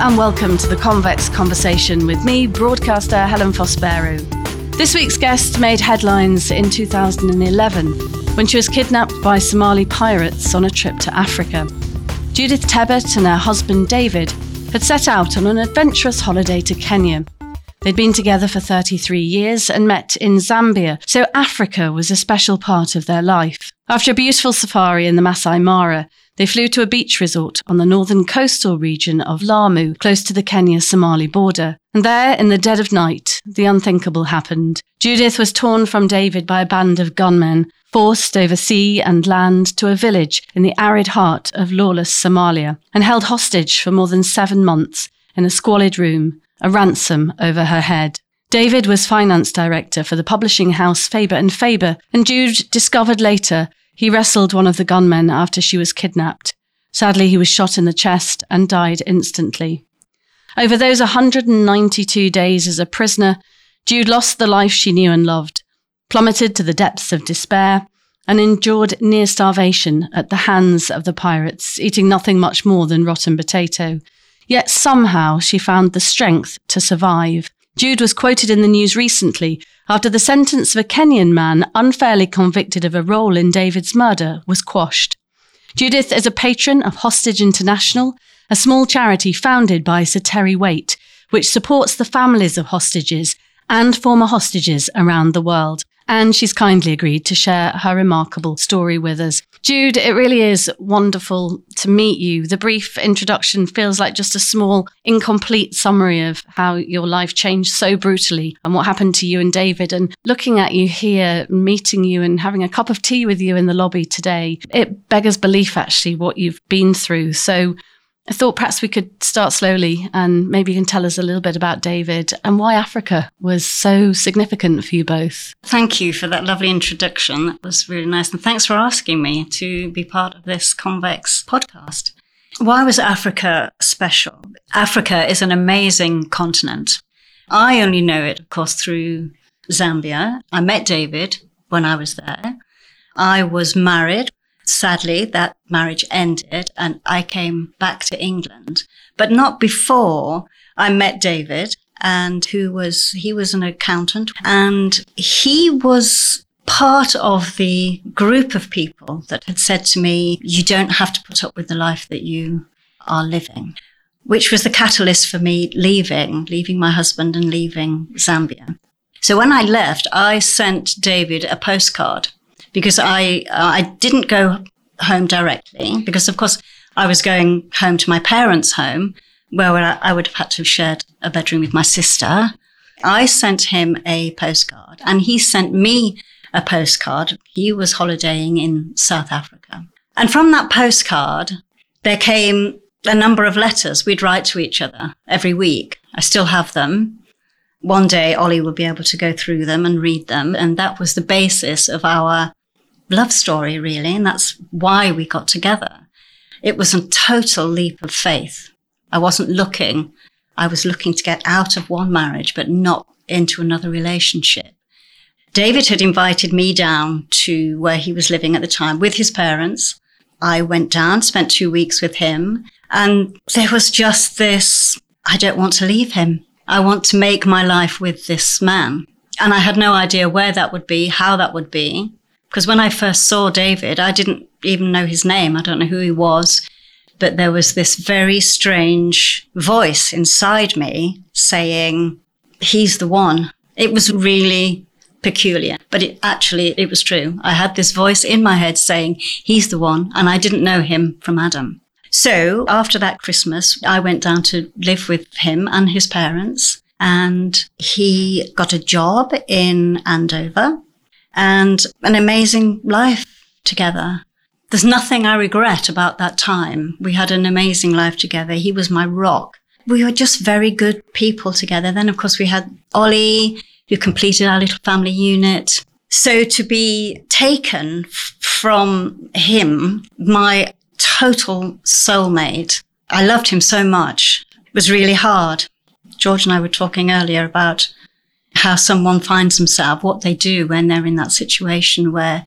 and welcome to the Convex Conversation with me, broadcaster Helen Fospero. This week's guest made headlines in 2011 when she was kidnapped by Somali pirates on a trip to Africa. Judith Tebbutt and her husband David had set out on an adventurous holiday to Kenya. They'd been together for 33 years and met in Zambia, so Africa was a special part of their life. After a beautiful safari in the Masai Mara, they flew to a beach resort on the northern coastal region of Lamu, close to the Kenya Somali border. And there, in the dead of night, the unthinkable happened. Judith was torn from David by a band of gunmen, forced over sea and land to a village in the arid heart of lawless Somalia, and held hostage for more than seven months in a squalid room, a ransom over her head. David was finance director for the publishing house Faber and Faber, and Jude discovered later he wrestled one of the gunmen after she was kidnapped. Sadly, he was shot in the chest and died instantly. Over those 192 days as a prisoner, Jude lost the life she knew and loved, plummeted to the depths of despair, and endured near starvation at the hands of the pirates, eating nothing much more than rotten potato. Yet somehow she found the strength to survive. Jude was quoted in the news recently after the sentence of a Kenyan man unfairly convicted of a role in David's murder was quashed. Judith is a patron of Hostage International, a small charity founded by Sir Terry Waite, which supports the families of hostages and former hostages around the world and she's kindly agreed to share her remarkable story with us. Jude, it really is wonderful to meet you. The brief introduction feels like just a small, incomplete summary of how your life changed so brutally and what happened to you and David. And looking at you here, meeting you, and having a cup of tea with you in the lobby today, it beggars belief actually what you've been through. So, I thought perhaps we could start slowly and maybe you can tell us a little bit about David and why Africa was so significant for you both. Thank you for that lovely introduction. That was really nice. And thanks for asking me to be part of this Convex podcast. Why was Africa special? Africa is an amazing continent. I only know it, of course, through Zambia. I met David when I was there. I was married sadly, that marriage ended and I came back to England, but not before I met David and who was, he was an accountant and he was part of the group of people that had said to me, you don't have to put up with the life that you are living, which was the catalyst for me leaving, leaving my husband and leaving Zambia. So when I left, I sent David a postcard because I uh, I didn't go home directly because of course I was going home to my parents' home where I would have had to have shared a bedroom with my sister. I sent him a postcard and he sent me a postcard. He was holidaying in South Africa. And from that postcard, there came a number of letters we'd write to each other every week. I still have them. One day, Ollie will be able to go through them and read them. And that was the basis of our love story, really. And that's why we got together. It was a total leap of faith. I wasn't looking. I was looking to get out of one marriage, but not into another relationship. David had invited me down to where he was living at the time with his parents. I went down, spent two weeks with him, and there was just this, I don't want to leave him. I want to make my life with this man. And I had no idea where that would be, how that would be. Because when I first saw David, I didn't even know his name. I don't know who he was. But there was this very strange voice inside me saying, he's the one. It was really peculiar, but it actually, it was true. I had this voice in my head saying, he's the one. And I didn't know him from Adam. So after that Christmas, I went down to live with him and his parents and he got a job in Andover and an amazing life together. There's nothing I regret about that time. We had an amazing life together. He was my rock. We were just very good people together. Then, of course, we had Ollie, who completed our little family unit. So to be taken f- from him, my total soulmate, I loved him so much. It was really hard. George and I were talking earlier about how someone finds themselves, what they do when they're in that situation where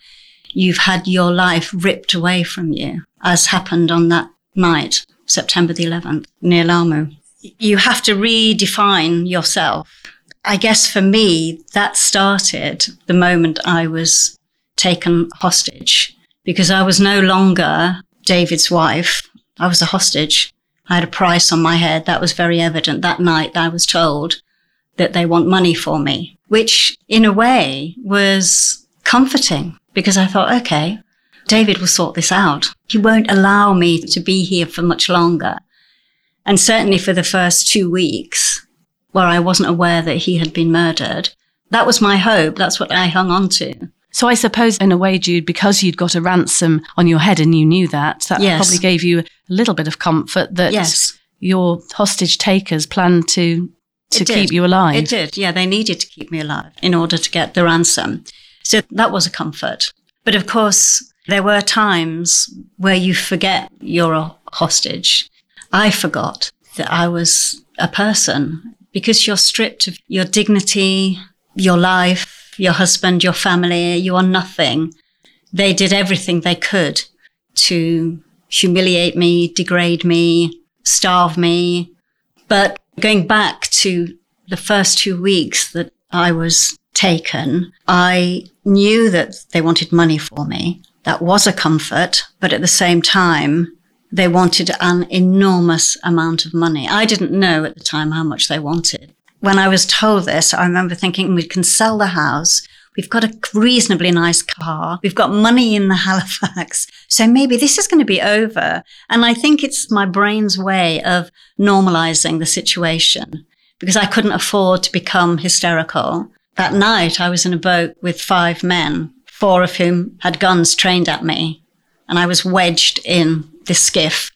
you've had your life ripped away from you, as happened on that night, September the 11th, near Lamu. you have to redefine yourself. I guess for me, that started the moment I was taken hostage because I was no longer David's wife. I was a hostage. I had a price on my head. That was very evident. That night I was told that they want money for me, which in a way was comforting because I thought, okay, David will sort this out. He won't allow me to be here for much longer. And certainly for the first two weeks where I wasn't aware that he had been murdered, that was my hope. That's what I hung on to. So I suppose in a way, Jude, because you'd got a ransom on your head and you knew that, that Yes. probably gave you a little bit of comfort that Yes. your hostage takers planned to to keep you alive. It did. Yeah, they needed to keep me alive in order to get the ransom. So that was a comfort. But of course, there were times where you forget you're a hostage. I forgot that I was a person because you're stripped of your dignity, your life, your husband, your family. You are nothing. They did everything they could to humiliate me, degrade me, starve me. But going back to the first two weeks that I was taken, I knew that they wanted money for me. That was a comfort, but at the same time, they wanted an enormous amount of money. I didn't know at the time how much they wanted. When I was told this, I remember thinking we can sell the house. We've got a reasonably nice car. We've got money in the Halifax. So maybe this is going to be over. And I think it's my brain's way of normalizing the situation because I couldn't afford to become hysterical. That night, I was in a boat with five men, four of whom had guns trained at me. And I was wedged in this skiff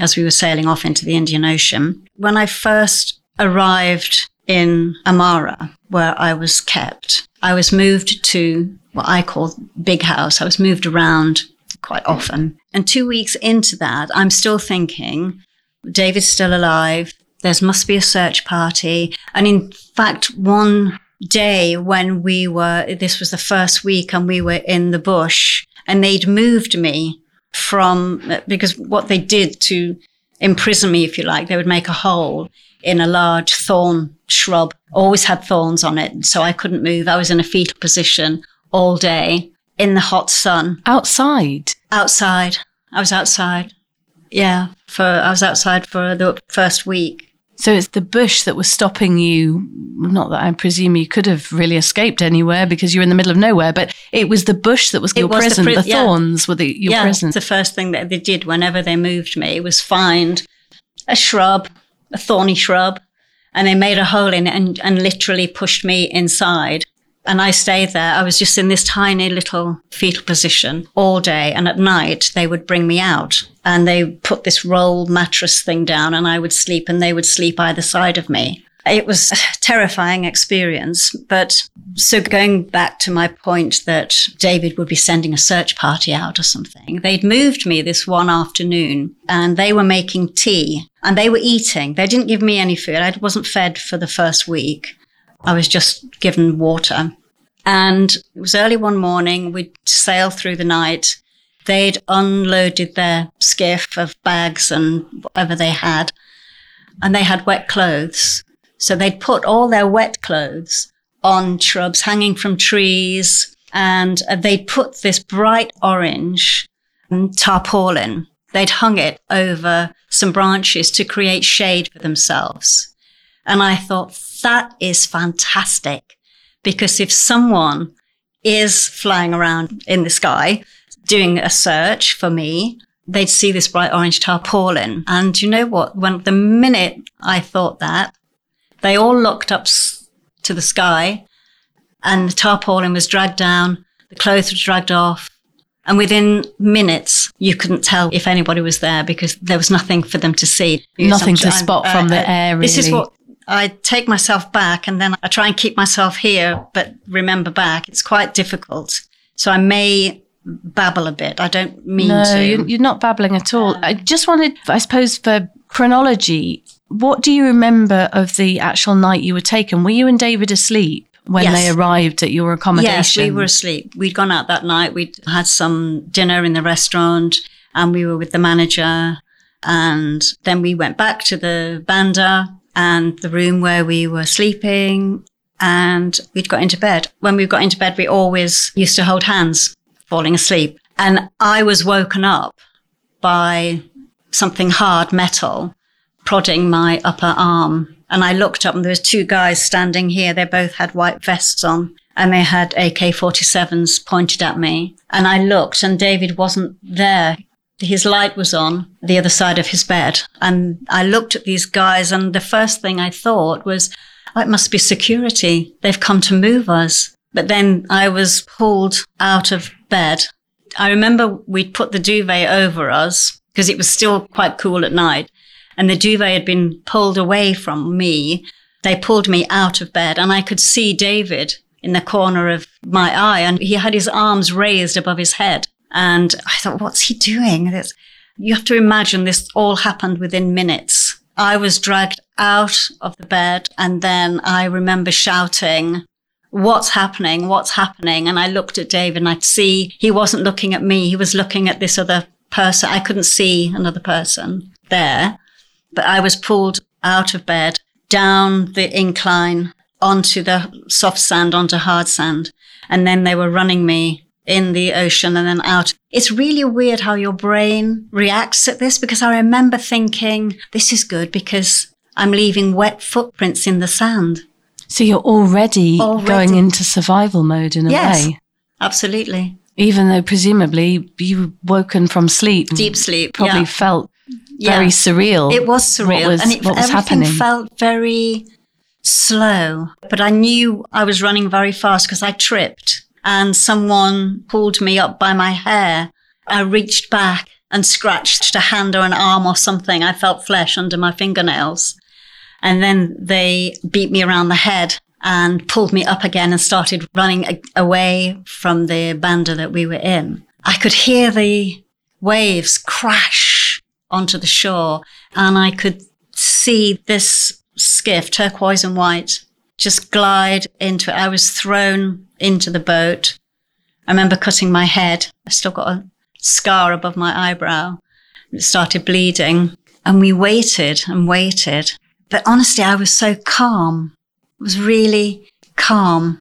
as we were sailing off into the Indian Ocean. When I first arrived in Amara, where I was kept, I was moved to what I call Big House. I was moved around quite often. And two weeks into that, I'm still thinking, David's still alive. There must be a search party. And in fact, one day when we were, this was the first week and we were in the bush and they'd moved me from, because what they did to imprison me, if you like, they would make a hole in a large thorn shrub, always had thorns on it. So I couldn't move. I was in a fetal position all day in the hot sun Outside. outside. I was outside. Yeah, for I was outside for the first week. So it's the bush that was stopping you. Not that I presume you could have really escaped anywhere because you're in the middle of nowhere, but it was the bush that was It your was prison. The, pri- yeah. thorns were the, your yeah, prison. the first thing that they did whenever they moved me was find a shrub, a thorny shrub, and they made a hole in it and, and literally pushed me inside. And I stayed there. I was just in this tiny little fetal position all day. And at night, they would bring me out and they put this roll mattress thing down and I would sleep and they would sleep either side of me. It was a terrifying experience. But so going back to my point that David would be sending a search party out or something, they'd moved me this one afternoon and they were making tea and they were eating. They didn't give me any food. I wasn't fed for the first week. I was just given water. And it was early one morning. We'd sailed through the night. They'd unloaded their skiff of bags and whatever they had. And they had wet clothes. So they'd put all their wet clothes on shrubs hanging from trees. And uh, they'd put this bright orange um, tarpaulin. They'd hung it over some branches to create shade for themselves. And I thought, that is fantastic. Because if someone is flying around in the sky doing a search for me, they'd see this bright orange tarpaulin. And you know what? When the minute I thought that, they all looked up to the sky and the tarpaulin was dragged down, the clothes were dragged off. And within minutes, you couldn't tell if anybody was there because there was nothing for them to see. Nothing to I'm- spot from the air, This is what I take myself back and then I try and keep myself here, but remember back. It's quite difficult. So I may babble a bit. I don't mean no, to. you're, you're not babbling at all. Um, I just wanted, I suppose, for chronology, what do you remember of the actual night you were taken? Were you and David asleep when Yes. they arrived at your accommodation? Yes, we were asleep. We'd gone out that night. We'd had some dinner in the restaurant and we were with the manager And then we went back to the banda and the room where we were sleeping and we'd got into bed. When we got into bed, we always used to hold hands falling asleep. And I was woken up by something hard metal prodding my upper arm. And I looked up and there was two guys standing here. They both had white vests on and they had AK-47s pointed at me. And I looked and David wasn't there. His light was on the other side of his bed. And I looked at these guys and the first thing I thought was, oh, it must be security. They've come to move us. But then I was pulled out of bed. I remember we'd put the duvet over us because it was still quite cool at night and the duvet had been pulled away from me. They pulled me out of bed and I could see David in the corner of my eye and he had his arms raised above his head. And I thought, what's he doing? This, you have to imagine this all happened within minutes. I was dragged out of the bed and then I remember shouting, what's happening? What's happening? And I looked at David and I'd see he wasn't looking at me. He was looking at this other person. I couldn't see another person there, but I was pulled out of bed down the incline onto the soft sand, onto hard sand. And then they were running me in the ocean and then out. It's really weird how your brain reacts at this because I remember thinking, this is good because I'm leaving wet footprints in the sand. So you're already, already. going into survival mode in a yes, way. Absolutely. Even though presumably you woken from sleep. Deep sleep. Probably yeah. felt very surreal. It was surreal. Was, and it, what was everything happening? felt very slow. But I knew I was running very fast because I tripped and someone pulled me up by my hair. I reached back and scratched a hand or an arm or something. I felt flesh under my fingernails. And then they beat me around the head and pulled me up again and started running away from the banda that we were in. I could hear the waves crash onto the shore and I could see this skiff, turquoise and white, just glide into it. I was thrown into the boat. I remember cutting my head. I still got a scar above my eyebrow. It started bleeding and we waited and waited. But honestly, I was so calm. It was really calm.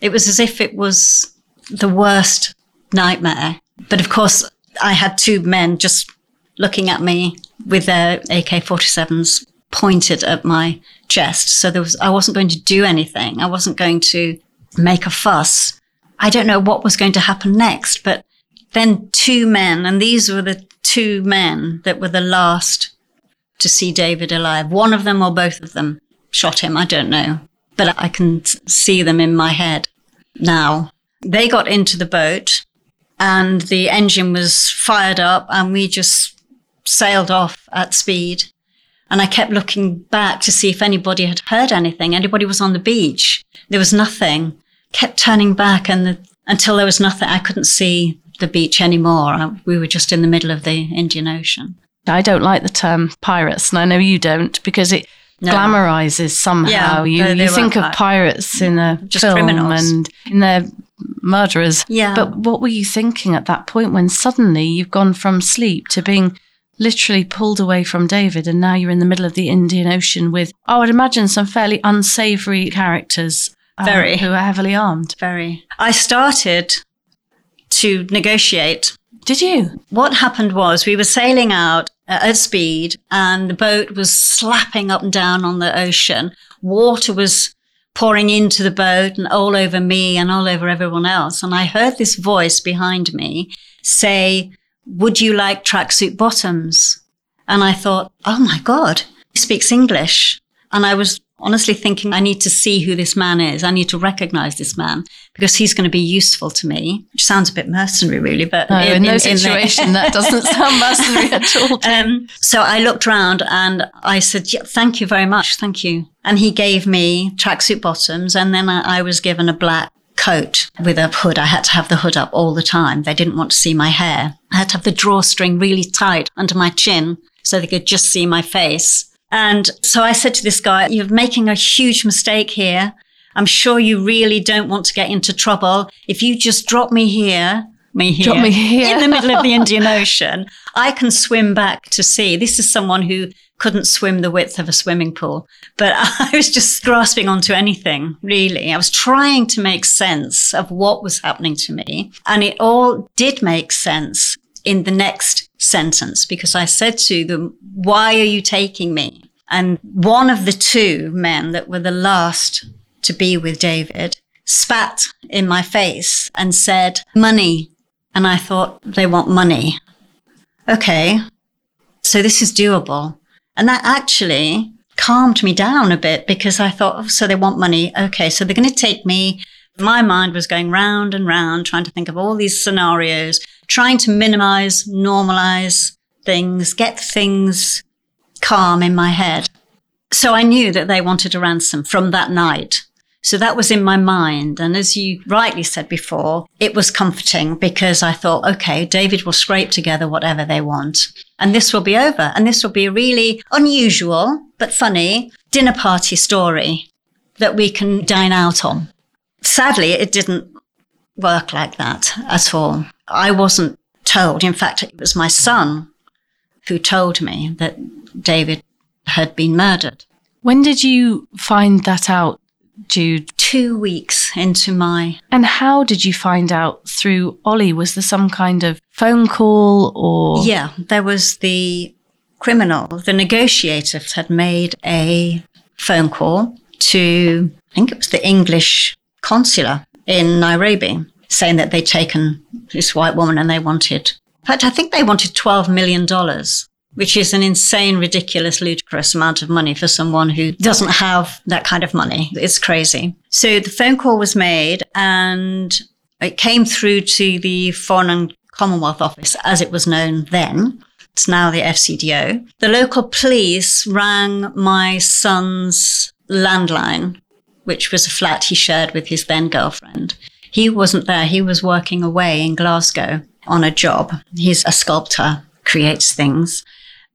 It was as if it was the worst nightmare. But of course, I had two men just looking at me with their AK-47s pointed at my chest. So there was, I wasn't going to do anything. I wasn't going to make a fuss. I don't know what was going to happen next, but then two men, and these were the two men that were the last to see David alive. One of them or both of them shot him. I don't know, but I can see them in my head now. They got into the boat and the engine was fired up and we just sailed off at speed. And I kept looking back to see if anybody had heard anything. Anybody was on the beach. There was nothing. Kept turning back and the, until there was nothing, I couldn't see the beach anymore. We were just in the middle of the Indian Ocean. I don't like the term pirates, and I know you don't because it no. glamorizes somehow. Yeah, you they, they you think of pirates in a just film criminals. and in their murderers. Yeah. But what were you thinking at that point when suddenly you've gone from sleep to being literally pulled away from David and now you're in the middle of the Indian Ocean with, I would imagine, some fairly unsavory characters. uh, Very. who are heavily armed. Very. I started to negotiate. Did you? What happened was we were sailing out at speed and the boat was slapping up and down on the ocean. Water was pouring into the boat and all over me and all over everyone else. And I heard this voice behind me say, would you like tracksuit bottoms? And I thought, oh my God, he speaks English. And I was honestly thinking, I need to see who this man is. I need to recognize this man because he's going to be useful to me, which sounds a bit mercenary, really. But no, in, in, no in, situation, in that doesn't sound mercenary at all. Um, so I looked around and I said, yeah, thank you very much. Thank you. And he gave me tracksuit bottoms. And then I, I was given a black coat with a hood. I had to have the hood up all the time. They didn't want to see my hair. I had to have the drawstring really tight under my chin so they could just see my face. And so I said to this guy, you're making a huge mistake here. I'm sure you really don't want to get into trouble. If you just drop me here, me here, Drop me here. in the middle of the Indian Ocean. I can swim back to sea. This is someone who couldn't swim the width of a swimming pool, but I was just grasping onto anything, really. I was trying to make sense of what was happening to me. And it all did make sense in the next sentence because I said to them, why are you taking me? And one of the two men that were the last to be with David spat in my face and said, money. And I thought, they want money. Okay. So this is doable. And that actually calmed me down a bit because I thought, oh, so they want money. Okay. So they're going to take me. My mind was going round and round, trying to think of all these scenarios, trying to minimize, normalize things, get things calm in my head. So I knew that they wanted a ransom from that night. So that was in my mind. And as you rightly said before, it was comforting because I thought, okay, David will scrape together whatever they want and this will be over. And this will be a really unusual, but funny dinner party story that we can dine out on. Sadly, it didn't work like that at all. I wasn't told. In fact, it was my son who told me that David had been murdered. When did you find that out, Jude? Two weeks into my. And how did you find out through Ollie? Was there some kind of phone call or? Yeah, there was the criminal, the negotiators had made a phone call to, I think it was the English consular in Nairobi, saying that they'd taken this white woman and they wanted, in fact, I think they wanted $12 million which is an insane, ridiculous, ludicrous amount of money for someone who doesn't have that kind of money. It's crazy. So the phone call was made and it came through to the Foreign and Commonwealth Office as it was known then. It's now the FCDO. The local police rang my son's landline, which was a flat he shared with his then girlfriend. He wasn't there. He was working away in Glasgow on a job. He's a sculptor, creates things.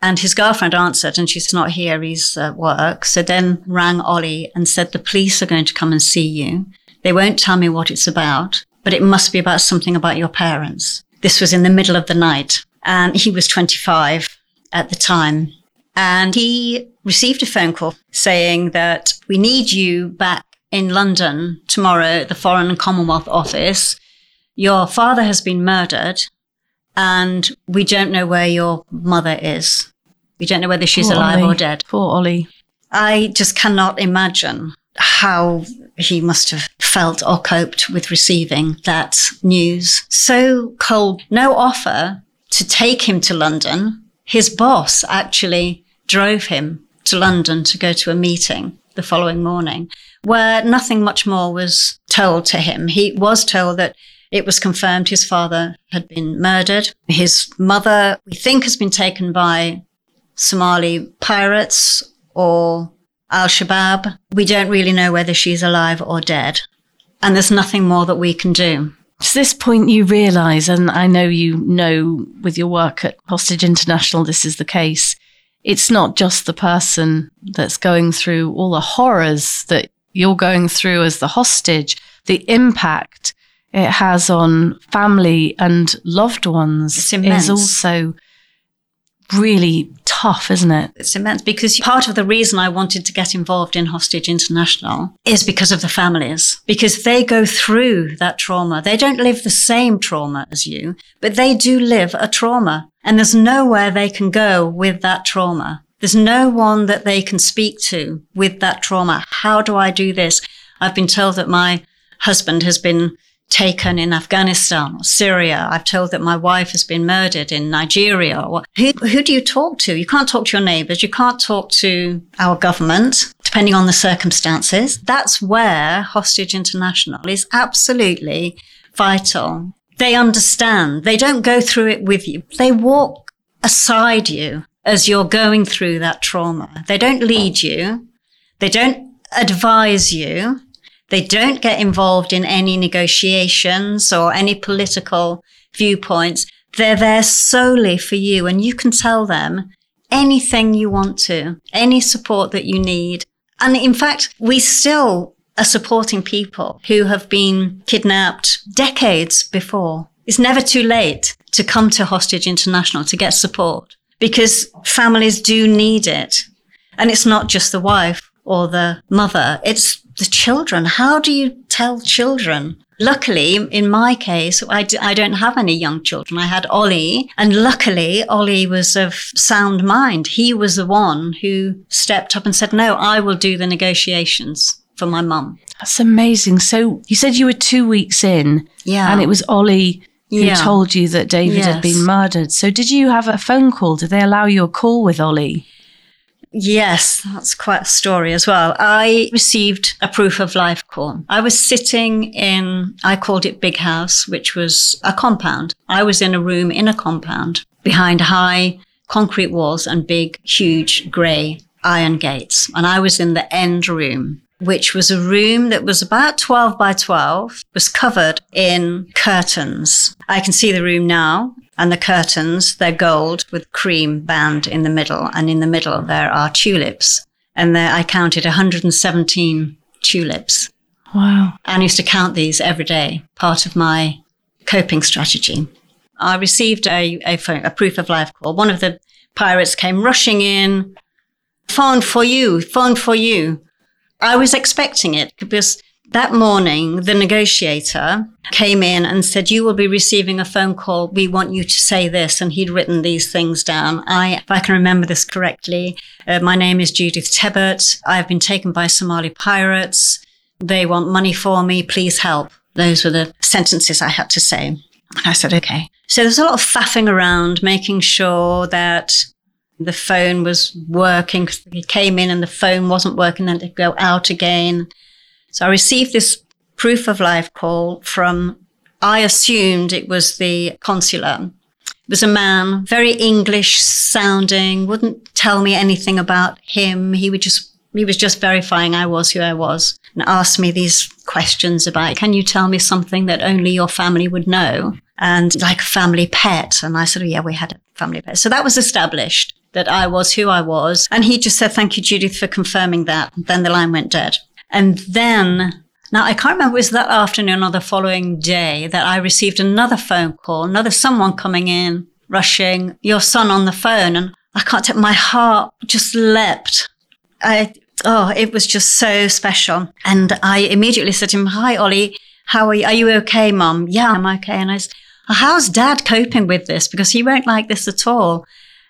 And his girlfriend answered and she's not here. He's at work. So then rang Ollie and said, the police are going to come and see you. They won't tell me what it's about, but it must be about something about your parents. This was in the middle of the night and he was 25 at the time. And he received a phone call saying that we need you back in London tomorrow at the Foreign and Commonwealth Office. Your father has been murdered and we don't know where your mother is. We don't know whether she's Poor alive Ollie. or dead. Poor Ollie. I just cannot imagine how he must have felt or coped with receiving that news. So cold, no offer to take him to London. His boss actually drove him to London to go to a meeting the following morning where nothing much more was told to him. He was told that it was confirmed his father had been murdered. His mother, we think, has been taken by Somali pirates or Al Shabaab. We don't really know whether she's alive or dead. And there's nothing more that we can do. To this point, you realise, and I know you know with your work at Hostage International, this is the case. It's not just the person that's going through all the horrors that you're going through as the hostage, the impact it has on family and loved ones is also really tough, isn't it? It's immense because part of the reason I wanted to get involved in Hostage International is because of the families, because they go through that trauma. They don't live the same trauma as you, but they do live a trauma and there's nowhere they can go with that trauma. There's no one that they can speak to with that trauma. How do I do this? I've been told that my husband has been taken in Afghanistan or Syria. I've told that my wife has been murdered in Nigeria. Who, who do you talk to? You can't talk to your neighbors. You can't talk to our government, depending on the circumstances. That's where Hostage International is absolutely vital. They understand. They don't go through it with you. They walk aside you as you're going through that trauma. They don't lead you. They don't advise you. They don't get involved in any negotiations or any political viewpoints. They're there solely for you and you can tell them anything you want to, any support that you need. And in fact, we still are supporting people who have been kidnapped decades before. It's never too late to come to Hostage International to get support because families do need it. And it's not just the wife or the mother, it's the children. How do you tell children? Luckily, in my case, I d- I don't have any young children. I had Ollie, and luckily, Ollie was of sound mind. He was the one who stepped up and said, No, I will do the negotiations for my mum. That's amazing. So you said you were two weeks in, Yeah. and it was Ollie who Yeah. told you that David had been murdered. So did you have a phone call? Did they allow you a call with Ollie? Yes, that's quite a story as well. I received a proof of life call. I was sitting in, I called it Big House, which was a compound. I was in a room in a compound behind high concrete walls and big, huge grey iron gates. And I was in the end room, which was a room that was about 12 by 12, was covered in curtains. I can see the room now. And the curtains, they're gold with cream band in the middle. And in the middle, there are tulips. And there I counted 117 tulips. Wow. And I used to count these every day, part of my coping strategy. I received a, a, phone, a proof of life call. One of the pirates came rushing in, phone for you, phone for you. I was expecting it because that morning, the negotiator came in and said, You will be receiving a phone call. We want you to say this. And he'd written these things down. I, if I can remember this correctly, uh, my name is Judith Tebbutt. I've been taken by Somali pirates. They want money for me. Please help. Those were the sentences I had to say. And I said, okay. So there's a lot of faffing around, making sure that the phone was working. He came in and the phone wasn't working, then it'd go out again. So I received this proof of life call from, I assumed it was the consular. It was a man, very English sounding, wouldn't tell me anything about him. He would just, he was just verifying I was who I was and asked me these questions about, can you tell me something that only your family would know? And like a family pet. And I said, oh, yeah, we had a family pet. So that was established that I was who I was. And he just said, thank you, Judith, for confirming that. Then the line went dead. And then, now I can't remember, was that afternoon or the following day that I received another phone call, another someone coming in, rushing, your son on the phone. And I can't tell, my heart just leapt. I, oh, it was just so special. And I immediately said to him, hi, Ollie, how are you? Are you okay, mum? Yeah, I'm okay. And I said, how's dad coping with this? Because he won't like this at all.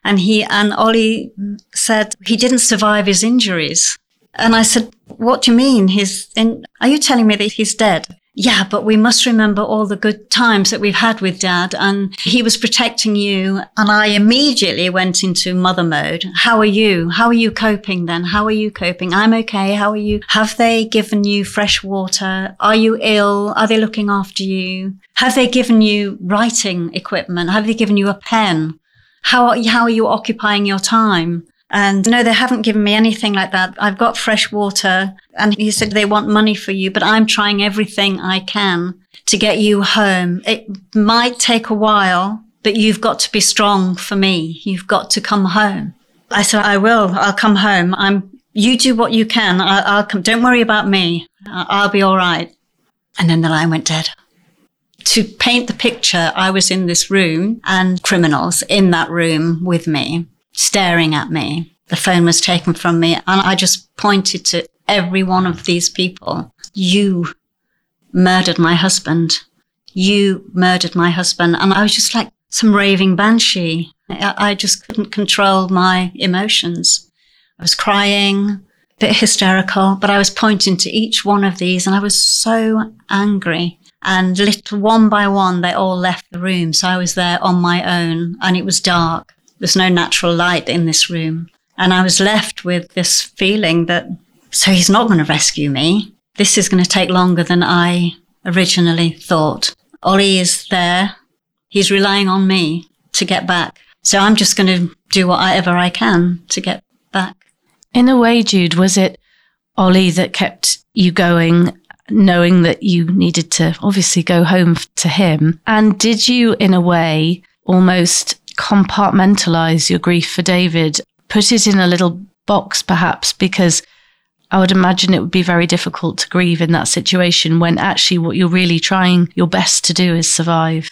And he, and Ollie said he didn't survive his injuries. And I said, what do you mean? He's in, are you telling me that he's dead? Yeah, but we must remember all the good times that we've had with dad and he was protecting you. And I immediately went into mother mode. How are you? How are you coping then? How are you coping? I'm okay. How are you? Have they given you fresh water? Are you ill? Are they looking after you? Have they given you writing equipment? Have they given you a pen? How are, how are you occupying your time? And no, they haven't given me anything like that. I've got fresh water. And he said they want money for you, but I'm trying everything I can to get you home. It might take a while, but you've got to be strong for me. You've got to come home. I said, I will. I'll come home. I'm, you do what you can. I, I'll come. Don't worry about me. I'll be all right. And then the line went dead to paint the picture, I was in this room and criminals in that room with me, staring at me. The phone was taken from me and I just pointed to every one of these people. You murdered my husband. You murdered my husband. And I was just like some raving banshee. I, I just couldn't control my emotions. I was crying, a bit hysterical, but I was pointing to each one of these and I was so angry. And little one by one, they all left the room. So I was there on my own and it was dark. There's no natural light in this room. And I was left with this feeling that, so he's not going to rescue me. This is going to take longer than I originally thought. Ollie is there. He's relying on me to get back. So I'm just going to do whatever I can to get back. In a way, Jude, was it Ollie that kept you going, knowing that you needed to obviously go home to him? And did you, in a way, almost compartmentalize your grief for David, put it in a little box perhaps, because I would imagine it would be very difficult to grieve in that situation when actually what you're really trying your best to do is survive.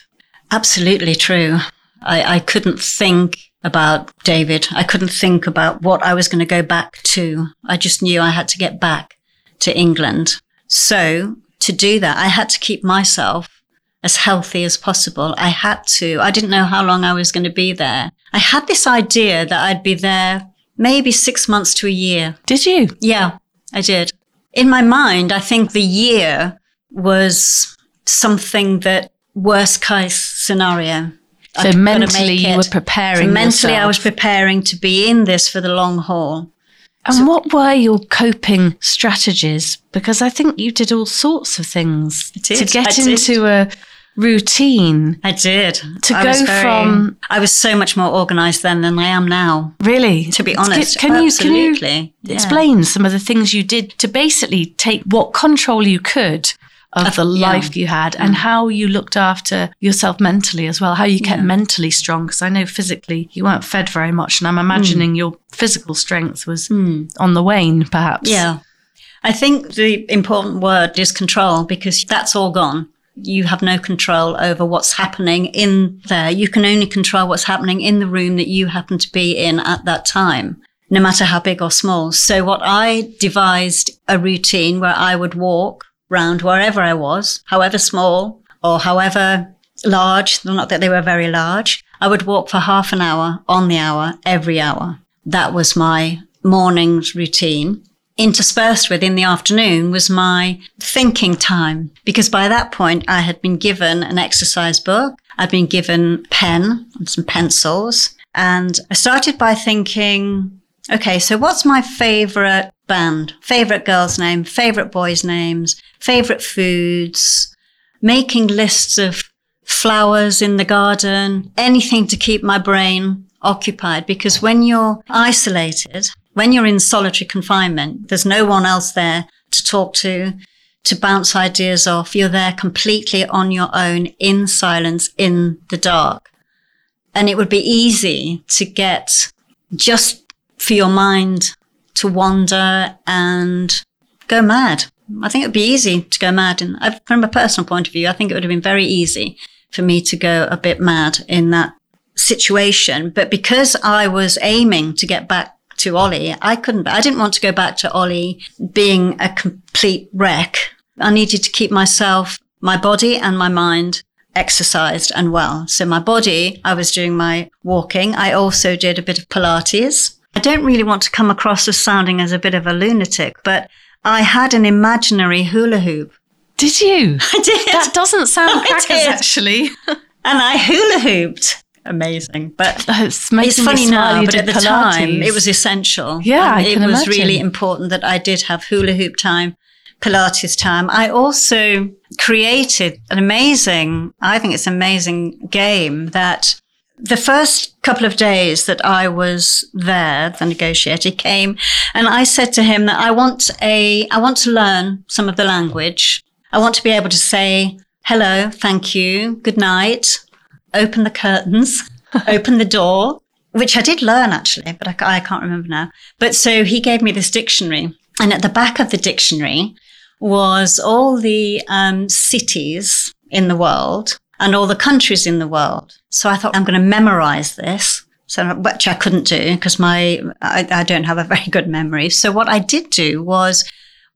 Absolutely true. I, I couldn't think about David. I couldn't think about what I was going to go back to. I just knew I had to get back to England. So to do that, I had to keep myself as healthy as possible. I had to. I didn't know how long I was going to be there. I had this idea that I'd be there maybe six months to a year. Did you? Yeah, I did. In my mind, I think the year was something that worst case scenario. So mentally, you were preparing. So mentally, I was preparing to be in this for the long haul. And what were your coping strategies? Because I think you did all sorts of things did. to get I did. into a routine. I did. To I go very- from- I was so much more organized then than I am now. Really, To be Can- honest, can you can you. Yeah. explain some of the things you did to basically take what control you could of the yeah. Mm. life you had and how you looked after yourself mentally as well, how you kept Yeah. mentally strong? Because I know physically you weren't fed very much, and I'm imagining your physical strength was Hmm. on the wane, perhaps. Yeah. I think the important word is control because that's all gone. You have no control over what's happening in there. You can only control what's happening in the room that you happen to be in at that time, no matter how big or small. So what I devised a routine where I would walk round wherever I was, however small or however large, not that they were very large. I would walk for half an hour on the hour every hour. That was my morning's routine interspersed with in the afternoon was my thinking time because by that point I had been given an exercise book. I'd been given pen and some pencils and I started by thinking, okay, so what's my favorite band, favorite girl's name, favorite boys' names, favorite foods, making lists of flowers in the garden, anything to keep my brain occupied because when you're isolated, when you're in solitary confinement, there's no one else there to talk to, to bounce ideas off. You're there completely on your own in silence in the dark. And it would be easy to get just for your mind to wander and go mad. I think it would be easy to go mad. And uh, from a personal point of view, I think it would have been very easy for me to go a bit mad in that situation. But because I was aiming to get back to Ollie, I couldn't, I didn't want to go back to Ollie being a complete wreck. I needed to keep myself, my body and my mind exercised and well. So my body, I was doing my walking. I also did a bit of Pilates. I don't really want to come across as sounding as a bit of a lunatic, but I had an imaginary hula hoop. Did you? I did. That doesn't sound crackers, actually. and I hula hooped. Amazing. But It's, it's funny now, but at the time it was essential. Yeah, it was imagine. really important that I did have hula hoop time, Pilates time. I also created an amazing, I think it's an amazing game that the first couple of days that I was there, the negotiator came and I said to him that I want a, I want to learn some of the language. I want to be able to say hello, thank you, good night, open the curtains, open the door, which I did learn actually, but I, I can't remember now. But so he gave me this dictionary and at the back of the dictionary was all the um, cities in the world and all the countries in the world. So I thought I'm going to memorize this. So, which I couldn't do because my, I, I don't have a very good memory. So what I did do was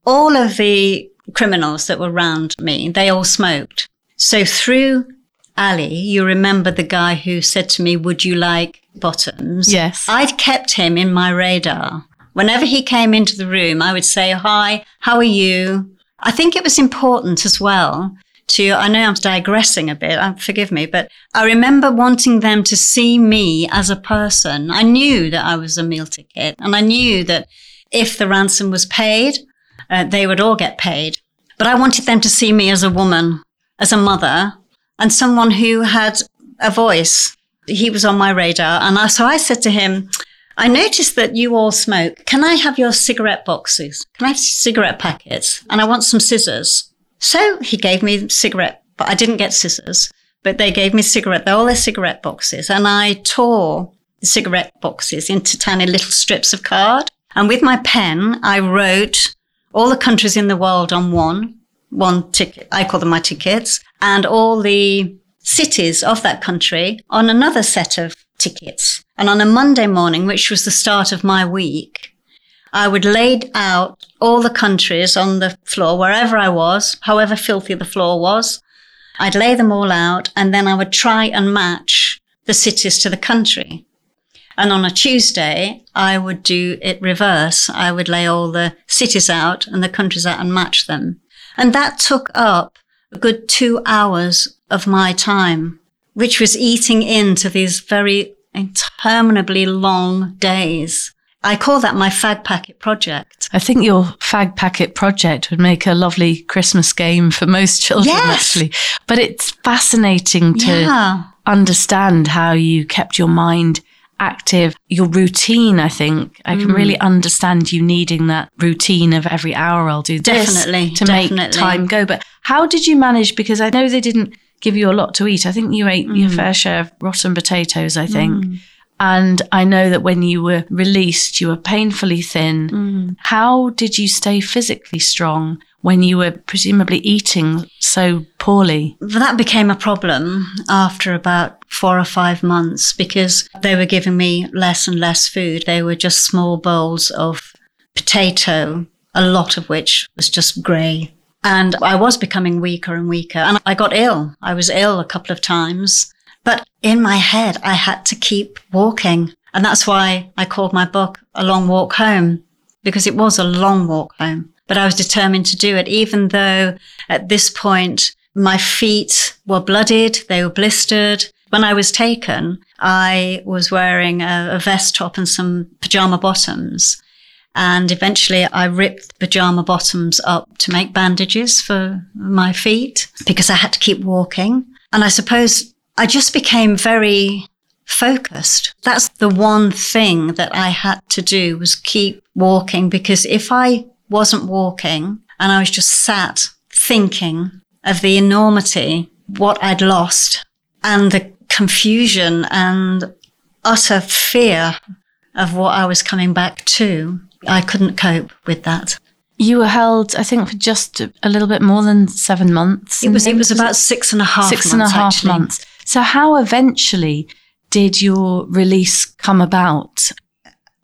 all of the criminals that were around me, they all smoked. So through Ali, you remember the guy who said to me, would you like bottoms? Yes. I'd kept him in my radar. Whenever he came into the room, I would say, hi, how are you? I think it was important as well to, I know I'm digressing a bit, uh, forgive me, but I remember wanting them to see me as a person. I knew that I was a meal ticket and I knew that if the ransom was paid, uh, they would all get paid. But I wanted them to see me as a woman, as a mother, and someone who had a voice. He was on my radar. And I, so I said to him, I noticed that you all smoke. Can I have your cigarette boxes? Can I have cigarette packets? And I want some scissors. So he gave me cigarette, but I didn't get scissors, but they gave me cigarette, all their cigarette boxes. And I tore the cigarette boxes into tiny little strips of card. And with my pen, I wrote all the countries in the world on one, one ticket. I call them my tickets and all the cities of that country on another set of tickets. And on a Monday morning, which was the start of my week, I would lay out all the countries on the floor, wherever I was, however filthy the floor was. I'd lay them all out and then I would try and match the cities to the country. And on a Tuesday, I would do it reverse. I would lay all the cities out and the countries out and match them. And that took up a good two hours of my time, which was eating into these very interminably long days. I call that my fag packet project. I think your fag packet project would make a lovely Christmas game for most children, yes. actually. But it's fascinating to yeah. understand how you kept your mind active, your routine, I think. I can mm. really understand you needing that routine of every hour I'll do this definitely, to definitely. make time go. But how did you manage? Because I know they didn't give you a lot to eat. I think you ate mm. your fair share of rotten potatoes, I think. Mm. And I know that when you were released, you were painfully thin. Mm. How did you stay physically strong when you were presumably eating so poorly? That became a problem after about four or five months because they were giving me less and less food. They were just small bowls of potato, a lot of which was just grey. And I was becoming weaker and weaker. And I got ill. I was ill a couple of times. But in my head, I had to keep walking. And that's why I called my book A Long Walk Home, because it was a long walk home. But I was determined to do it, even though at this point, my feet were blooded, they were blistered. When I was taken, I was wearing a, a vest top and some pajama bottoms. And eventually I ripped the pajama bottoms up to make bandages for my feet because I had to keep walking. And I suppose I just became very focused. That's the one thing that I had to do was keep walking because if I wasn't walking and I was just sat thinking of the enormity, what I'd lost and the confusion and utter fear of what I was coming back to, I couldn't cope with that. You were held, I think, for just a little bit more than seven months. It was. It was about six and a half. Six months, and a half actually. months. So, how eventually did your release come about?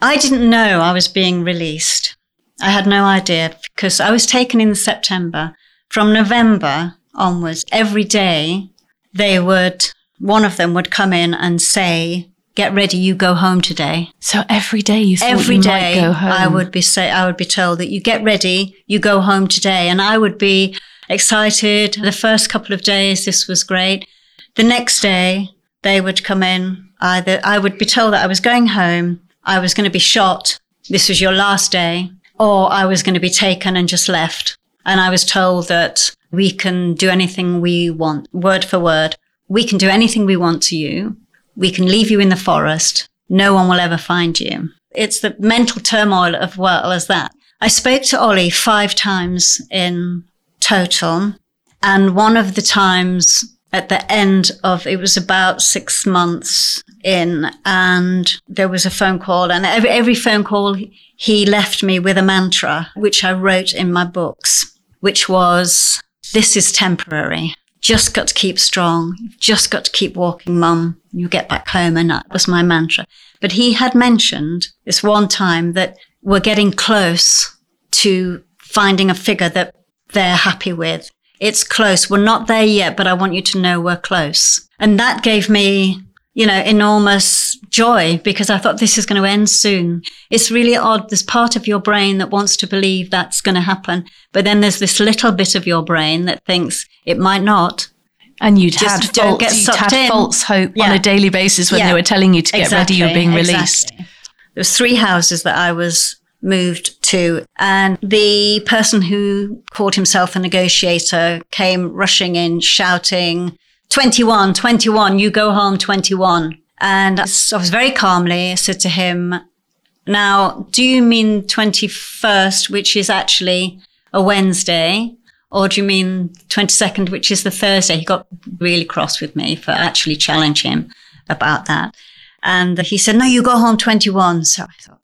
I didn't know I was being released. I had no idea because I was taken in September. From November onwards, every day they would, one of them would come in and say, get ready, you go home today. So every day you every you day I would be say I would be told that you get ready, you go home today, and I would be excited. The first couple of days, this was great. The next day, they would come in. Either I would be told that I was going home, I was going to be shot. This was your last day, or I was going to be taken and just left. And I was told that we can do anything we want, word for word. We can do anything we want to you. We can leave you in the forest. No one will ever find you. It's the mental turmoil of well as that. I spoke to Ollie five times in total. And one of the times at the end of it was about six months in and there was a phone call and every, every phone call he left me with a mantra which i wrote in my books which was this is temporary. Just got to keep strong. Just got to keep walking mum. You get back home. And that was my mantra. But he had mentioned this one time that we're getting close to finding a figure that they're happy with it's close. We're not there yet, but I want you to know we're close. And that gave me, you know, enormous joy because I thought this is going to end soon. It's really odd. There's part of your brain that wants to believe that's going to happen. But then there's this little bit of your brain that thinks it might not. And you'd Just had, false, you'd had false hope yeah. on a daily basis when yeah. they were telling you to get exactly. ready, you're being released. Exactly. There was three houses that I was moved to. And the person who called himself a negotiator came rushing in, shouting, 21, 21, you go home 21. And I was very calmly said to him, now, do you mean 21st, which is actually a Wednesday? Or do you mean 22nd, which is the Thursday? He got really cross with me for actually challenging him about that. And he said, no, you go home 21. So I thought,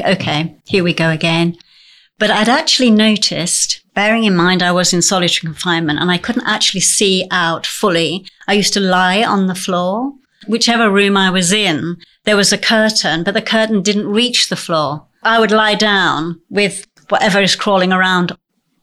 okay, here we go again. But I'd actually noticed, bearing in mind I was in solitary confinement and I couldn't actually see out fully. I used to lie on the floor. Whichever room I was in, there was a curtain, but the curtain didn't reach the floor. I would lie down with whatever is crawling around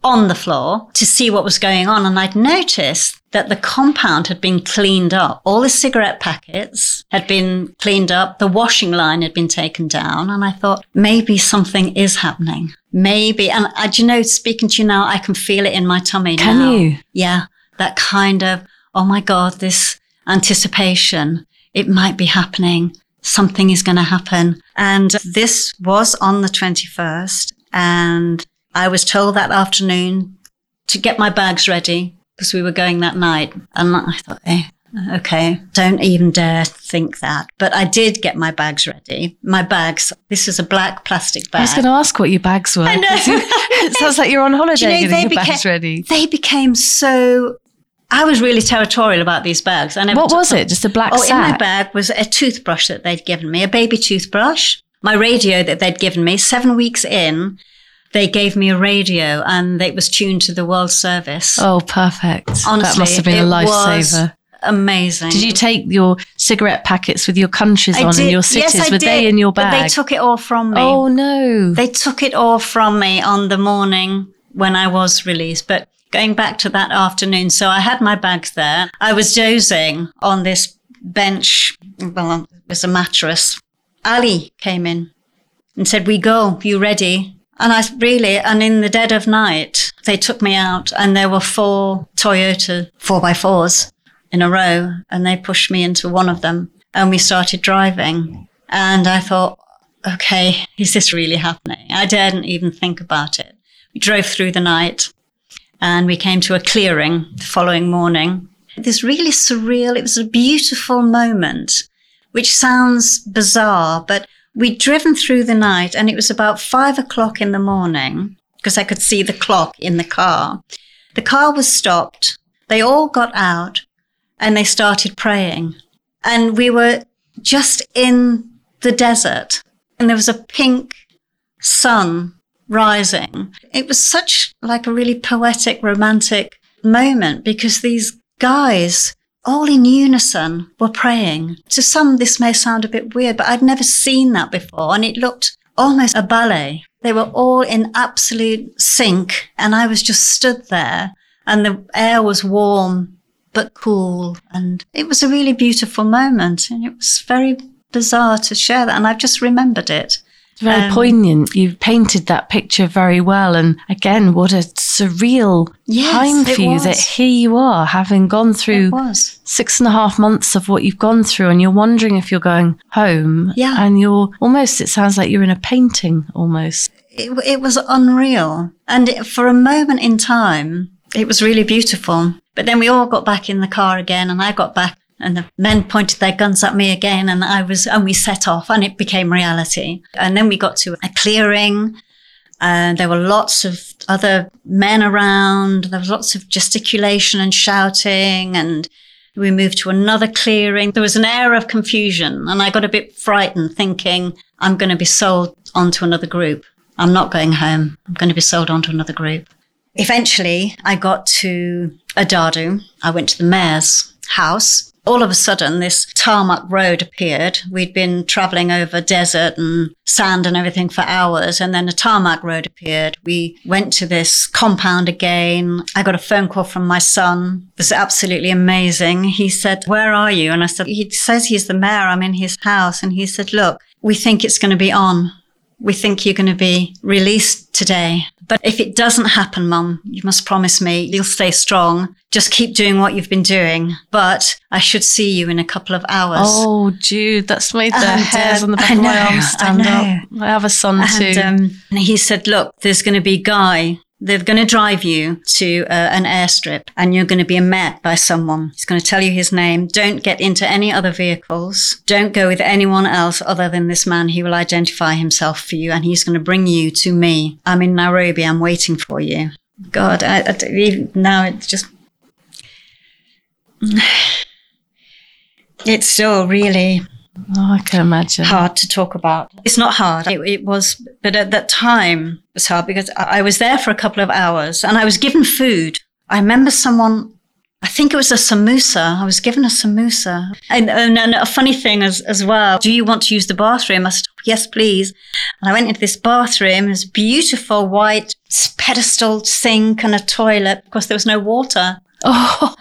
on the floor to see what was going on. And I'd noticed that the compound had been cleaned up. All the cigarette packets had been cleaned up. The washing line had been taken down. And I thought maybe something is happening. Maybe. And I, do you know, speaking to you now, I can feel it in my tummy Can now. you? Yeah. That kind of, oh my God, this anticipation. It might be happening. Something is going to happen. And this was on the 21st. And I was told that afternoon to get my bags ready because we were going that night. And I thought, eh, okay, don't even dare think that. But I did get my bags ready. My bags, this is a black plastic bag. I was going to ask what your bags were. I know. it sounds like you're on holiday you know, getting they your bags ready. They became so. I was really territorial about these bags. I never What was them. it? Just a black Oh, in my bag was a toothbrush that they'd given me, a baby toothbrush, my radio that they'd given me. Seven weeks in, they gave me a radio and it was tuned to the World Service. Oh, perfect. Honestly, that must have been a lifesaver. Amazing. Did you take your cigarette packets with your countries I on and your cities? Yes, I Were did, they in your but bag? they took it all from me. oh no! They took it all from me on the morning when I was released. But going back to that afternoon, so I had my bags there. I was dozing on this bench. Well, it was a mattress. Ali came in and said, We go, you ready? And I really, and in the dead of night, they took me out and there were four Toyota 4x4s in a row and they pushed me into one of them and we started driving. And I thought, okay, is this really happening? I didn't even think about it. We drove through the night and we came to a clearing the following morning. This really surreal, it was a beautiful moment, which sounds bizarre, but we'd driven through the night and it was about five o'clock in the morning because I could see the clock in the car. The car was stopped. They all got out and they started praying. And we were just in the desert and there was a pink sun rising. It was such like a really poetic, romantic moment because these guys all in unison were praying. To some, this may sound a bit weird, but I'd never seen that before. And it looked almost a ballet. They were all in absolute sync. And I was just stood there and the air was warm, but cool. And it was a really beautiful moment. And it was very bizarre to share that. And I've just remembered it. Very Um, poignant. You've painted that picture very well. And again, what a surreal Yes, time for you was. that here you are, having gone through six and a half months of what you've gone through, and you're wondering if you're going home. Yeah. And you're almost, it sounds like you're in a painting almost. it, it was unreal. And it, for a moment in time, it was really beautiful. But then we all got back in the car again and I got back and the men pointed their guns at me again and I was, and we set off and it became reality. And then we got to a clearing and there were lots of other men around. There was lots of gesticulation and shouting and we moved to another clearing. There was an air of confusion and I got a bit frightened thinking I'm going to be sold onto another group. I'm not going home. I'm going to be sold onto another group. Eventually, I got to Adado. I went to the mayor's house. All of a sudden, this tarmac road appeared. We'd been traveling over desert and sand and everything for hours, and then a tarmac road appeared. We went to this compound again. I got a phone call from my son. It was absolutely amazing. He said, Where are you? And I said, He says he's the mayor. I'm in his house. And he said, Look, we think it's going to be on we think you're going to be released today. But if it doesn't happen, mum, you must promise me you'll stay strong. Just keep doing what you've been doing. But I should see you in a couple of hours. Oh, Jude, that's made the And, hairs um, on the back I of my I stand know. up. I have a son too. and, um, and he said, look, there's going to be Guy. They're going to drive you to uh, an airstrip and you're going to be met by someone. He's going to tell you his name. Don't get into any other vehicles. Don't go with anyone else other than this man. He will identify himself for you and he's going to bring you to me. I'm in Nairobi. I'm waiting for you. God, I, I, now it's just, it's still really Oh, I can imagine. hard to talk about. It's not hard. It, it was, but at that time it was hard because I I was there for a couple of hours and I was given food. I remember someone, I think it was a samosa. I was given a samosa. And, and, and a funny thing as, as well, do you want to use the bathroom? I said, yes, please. And I went into this bathroom. This beautiful white pedestal sink and a toilet. Of course, there was no water. Oh,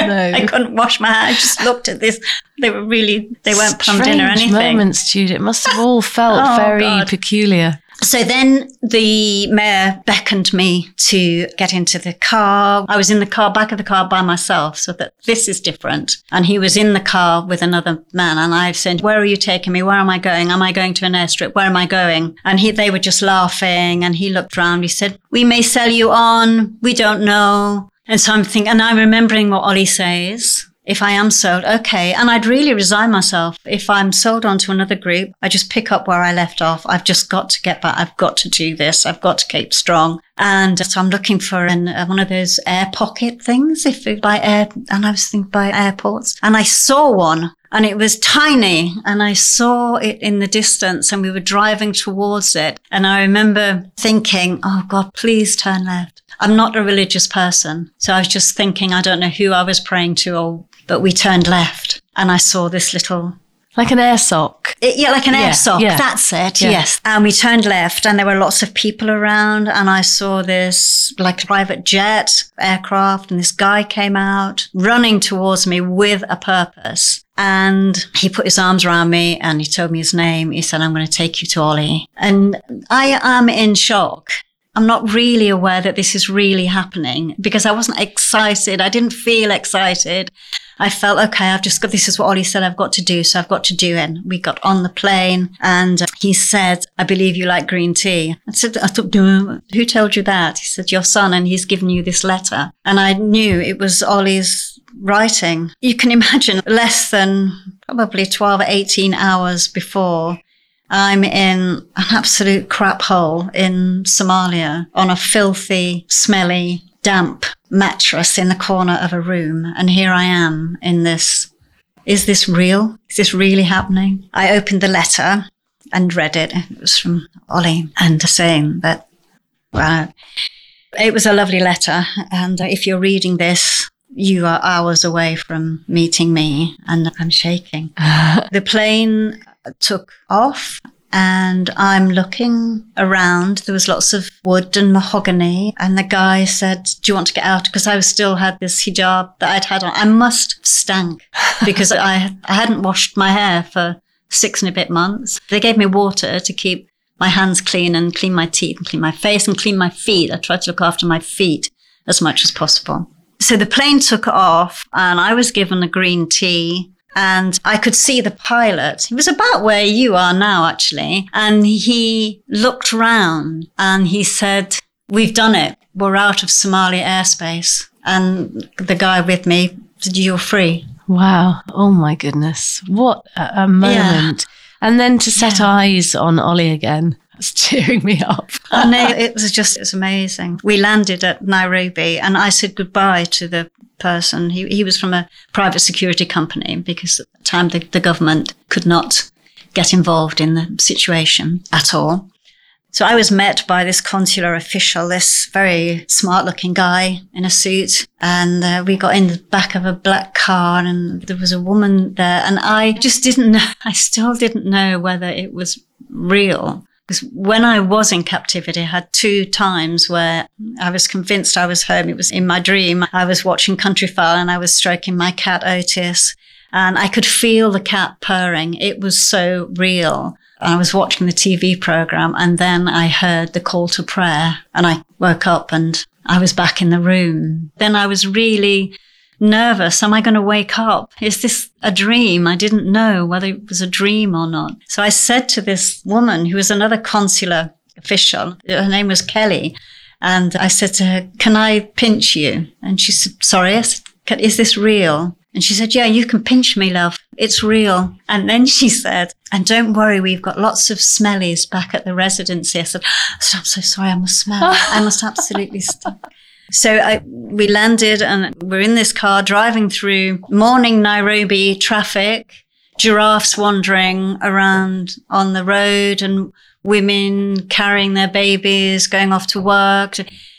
no. I couldn't wash my hair. I just looked at this. They were really, they weren't plumbed in or Strange anything. moments, Jude. It must have all felt Oh, very God. peculiar. So then the mayor beckoned me to get into the car. I was in the car, back of the car by myself, so that this is different. And he was in the car with another man. And I said, Where are you taking me? Where am I going? Am I going to an airstrip? Where am I going? And he, they were just laughing. And he looked around. He said, We may sell you on. We don't know. And so I'm thinking, and I'm remembering what Ollie says. If I am sold, okay. And I'd really resign myself. If I'm sold on to another group, I just pick up where I left off. I've just got to get back. I've got to do this. I've got to keep strong. And so I'm looking for an, uh, one of those air pocket things, if by air, and I was thinking by airports. And I saw one and it was tiny and I saw it in the distance and we were driving towards it. And I remember thinking, Oh God, please turn left. I'm not a religious person. So I was just thinking, I don't know who I was praying to or, but we turned left and I saw this little Like an air sock. it- yeah, like an Yeah, air sock. yeah. That's it. Yeah. Yes. And we turned left and there were lots of people around and I saw this like private jet aircraft and this guy came out running towards me with a purpose. And he put his arms around me and he told me his name. He said, I'm going to take you to Ollie. And I am in shock. I'm not really aware that this is really happening because I wasn't excited. I didn't feel excited. I felt, okay, I've just got, this is what Ollie said I've got to do. So I've got to do it. We got on the plane and uh, he said, I believe you like green tea. I said, I thought, who told you that? He said, your son and he's given you this letter. And I knew it was Ollie's writing. You can imagine less than probably 12 or 18 hours before I'm in an absolute crap hole in Somalia on a filthy, smelly, damp mattress in the corner of a room. And here I am in this. Is this real? Is this really happening? I opened the letter and read it. It was from Ollie and saying that, well, it was a lovely letter. And uh, if you're reading this, you are hours away from meeting me and I'm shaking. the plane took off and I'm looking around. There was lots of wood and mahogany. And the guy said, Do you want to get out? Because I still had this hijab that I'd had on. I must stank because I, I hadn't washed my hair for six and a bit months. They gave me water to keep my hands clean and clean my teeth and clean my face and clean my feet. I tried to look after my feet as much as possible. So the plane took off and I was given a green tea and I could see the pilot. He was about where you are now, actually. And he looked round and he said, we've done it. We're out of Somali airspace. And the guy with me said, you're free. Wow. Oh my goodness. What a, a moment. And then to set eyes on Ollie again. That's cheering me up. and it, it was just, it's amazing. We landed at Nairobi and I said goodbye to the person. He, he was from a private security company because at the time the, the government could not get involved in the situation at all. So I was met by this consular official, this very smart looking guy in a suit. And uh, we got in the back of a black car and there was a woman there. And I just didn't know, I still didn't know whether it was real. Because when I was in captivity, I had two times where I was convinced I was home. It was in my dream. I was watching Countryfile and I was stroking my cat Otis and I could feel the cat purring. It was so real. I was watching the TV program and then I heard the call to prayer and I woke up and I was back in the room. Then I was really nervous. Am I going to wake up? Is this a dream? I didn't know whether it was a dream or not. So I said to this woman who was another consular official, her name was Kelly, and I said to her, Can I pinch you? And she said, Sorry, I said, is this real? And she said, Yeah, you can pinch me, love. It's real. And then she said, And don't worry, we've got lots of smellies back at the residency. I said, I'm so sorry, I must smell. I must absolutely stink. So I, we landed and we're in this car driving through morning Nairobi traffic. giraffes wandering around on the road and women carrying their babies, going off to work.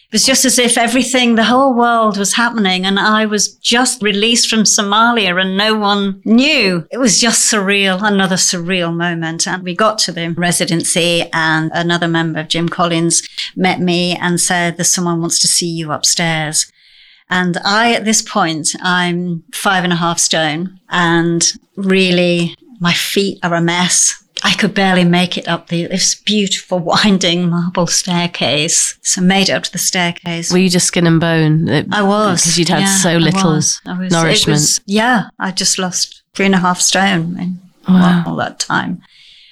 It was just as if everything, the whole world was happening and I was just released from Somalia and no one knew. It was just surreal, another surreal moment. And we got to the residency and another member of Jim Collins met me and said, there's someone wants to see you upstairs. And I, at this point, I'm five and a half stone and really my feet are a mess. I could barely make it up the, this beautiful winding marble staircase. So made it up to the staircase. Were you just skin and bone? I was. Because you'd had Yeah, so I little was. I was- nourishment. was- yeah. I just lost three and a half stone in Wow. all that time.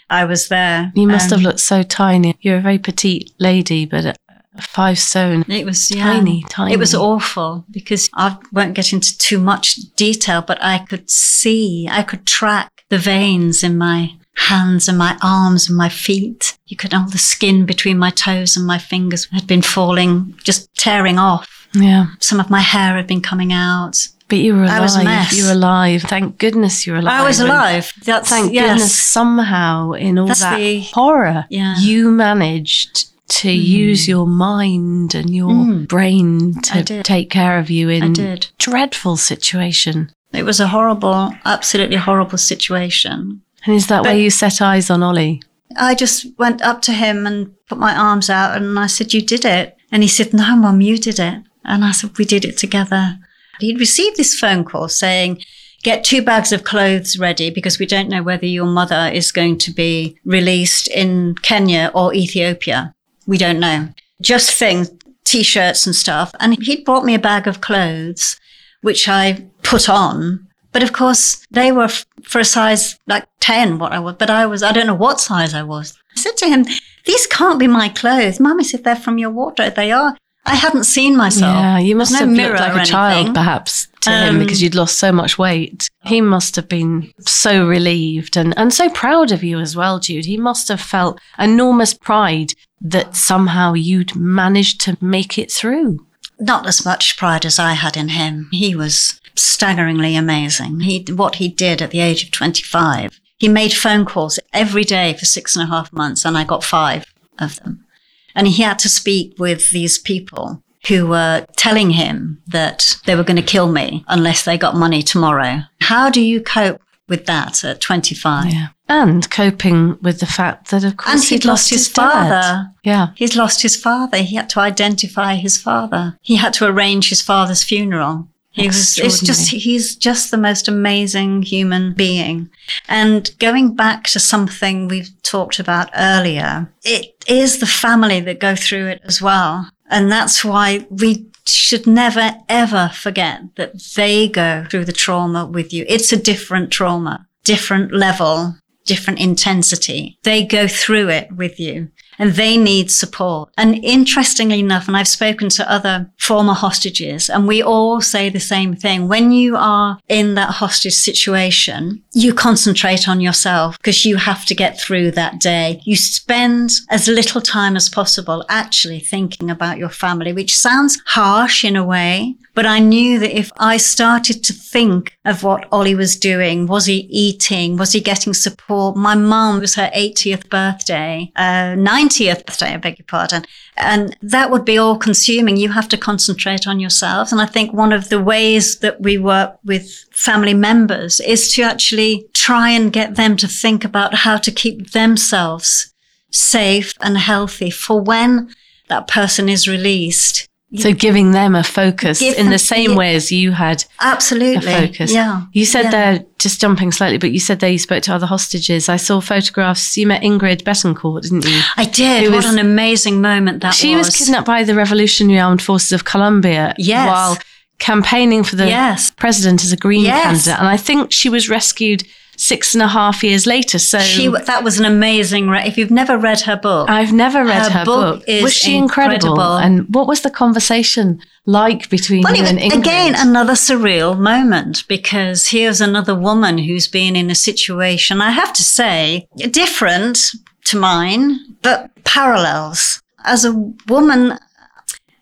I was there. You must have Um, looked so tiny. You're a very petite lady, but five stone. It was yeah, Tiny, tiny. It was awful because I won't get into too much detail, but I could see, I could track the veins in my hands and my arms and my feet. You could all the skin between my toes and my fingers had been falling, just tearing off. Yeah. Some of my hair had been coming out. But you were alive. I was a mess. You were alive. Thank goodness you were alive. I was And alive. That's Thank yes. goodness somehow in all That's that the- horror, Yeah. you managed to use your mind and your Mm. brain to take care of you in did. dreadful situation. It was a horrible, absolutely horrible situation. And is that But- where you set eyes on Ollie? I just went up to him and put my arms out and I said, You did it. And he said, No, mum, you did it. And I said, We did it together. He'd received this phone call saying, Get two bags of clothes ready because we don't know whether your mother is going to be released in Kenya or Ethiopia. We don't know. Just things, t shirts and stuff. And he'd brought me a bag of clothes, which I put on. But of course, they were f- for a size like 10, what I was, but I was, I don't know what size I was. I said to him, These can't be my clothes. Mummy said they're from your wardrobe. They are. I hadn't seen myself. yeah, you must There's have no looked like a child, perhaps, to him Um, because you'd lost so much weight. He must have been so relieved and, and so proud of you as well, Jude. He must have felt enormous pride that somehow you'd managed to make it through. Not as much pride as I had in him. He was staggeringly amazing. He, what he did at the age of 25, he made phone calls every day for six and a half months, and I got five of them. And he had to speak with these people who were telling him that they were going to kill me unless they got money tomorrow. How do you cope with that at 25? Yeah. And coping with the fact that, of course, And he'd lost his dad. father. Yeah. He's lost his father. He had to identify his father. He had to arrange his father's funeral. He was, it's just, he's just the most amazing human being. And going back to something we've talked about earlier, it is the family that go through it as well. And that's why we should never ever forget that they go through the trauma with you. It's a different trauma, different level, different intensity. They go through it with you and they need support. And interestingly enough, and I've spoken to other former hostages and we all say the same thing. When you are in that hostage situation, you concentrate on yourself because you have to get through that day. You spend as little time as possible actually thinking about your family, which sounds harsh in a way, but I knew that if I started to think of what Ollie was doing, was he eating? Was he getting support? My mum was her 80th birthday, uh, 90th birthday, I beg your pardon. And that would be all consuming. You have to concentrate on yourselves. And I think one of the ways that we work with family members is to actually try and get them to think about how to keep themselves safe and healthy for when that person is released. So giving them a focus in the same yeah. way as you had Absolutely. a focus. Yeah. You said Yeah. there, just jumping slightly, but you said there you spoke to other hostages. I saw photographs. You met Ingrid Betancourt, didn't you? I did. Who what was- an amazing moment that she was. was kidnapped by the Revolutionary Armed Forces of Colombia Yes. while campaigning for the Yes. president as a Green Yes. candidate. And I think she was rescued six and a half years later. So She, that was an amazing. Re- if you've never read her book, I've never read her, Her book. book is was she incredible? incredible. And what was the conversation like between Well, you and Ingrid? again, another surreal moment because here's another woman who's been in a situation, I have to say, different to mine, but parallels. As a woman,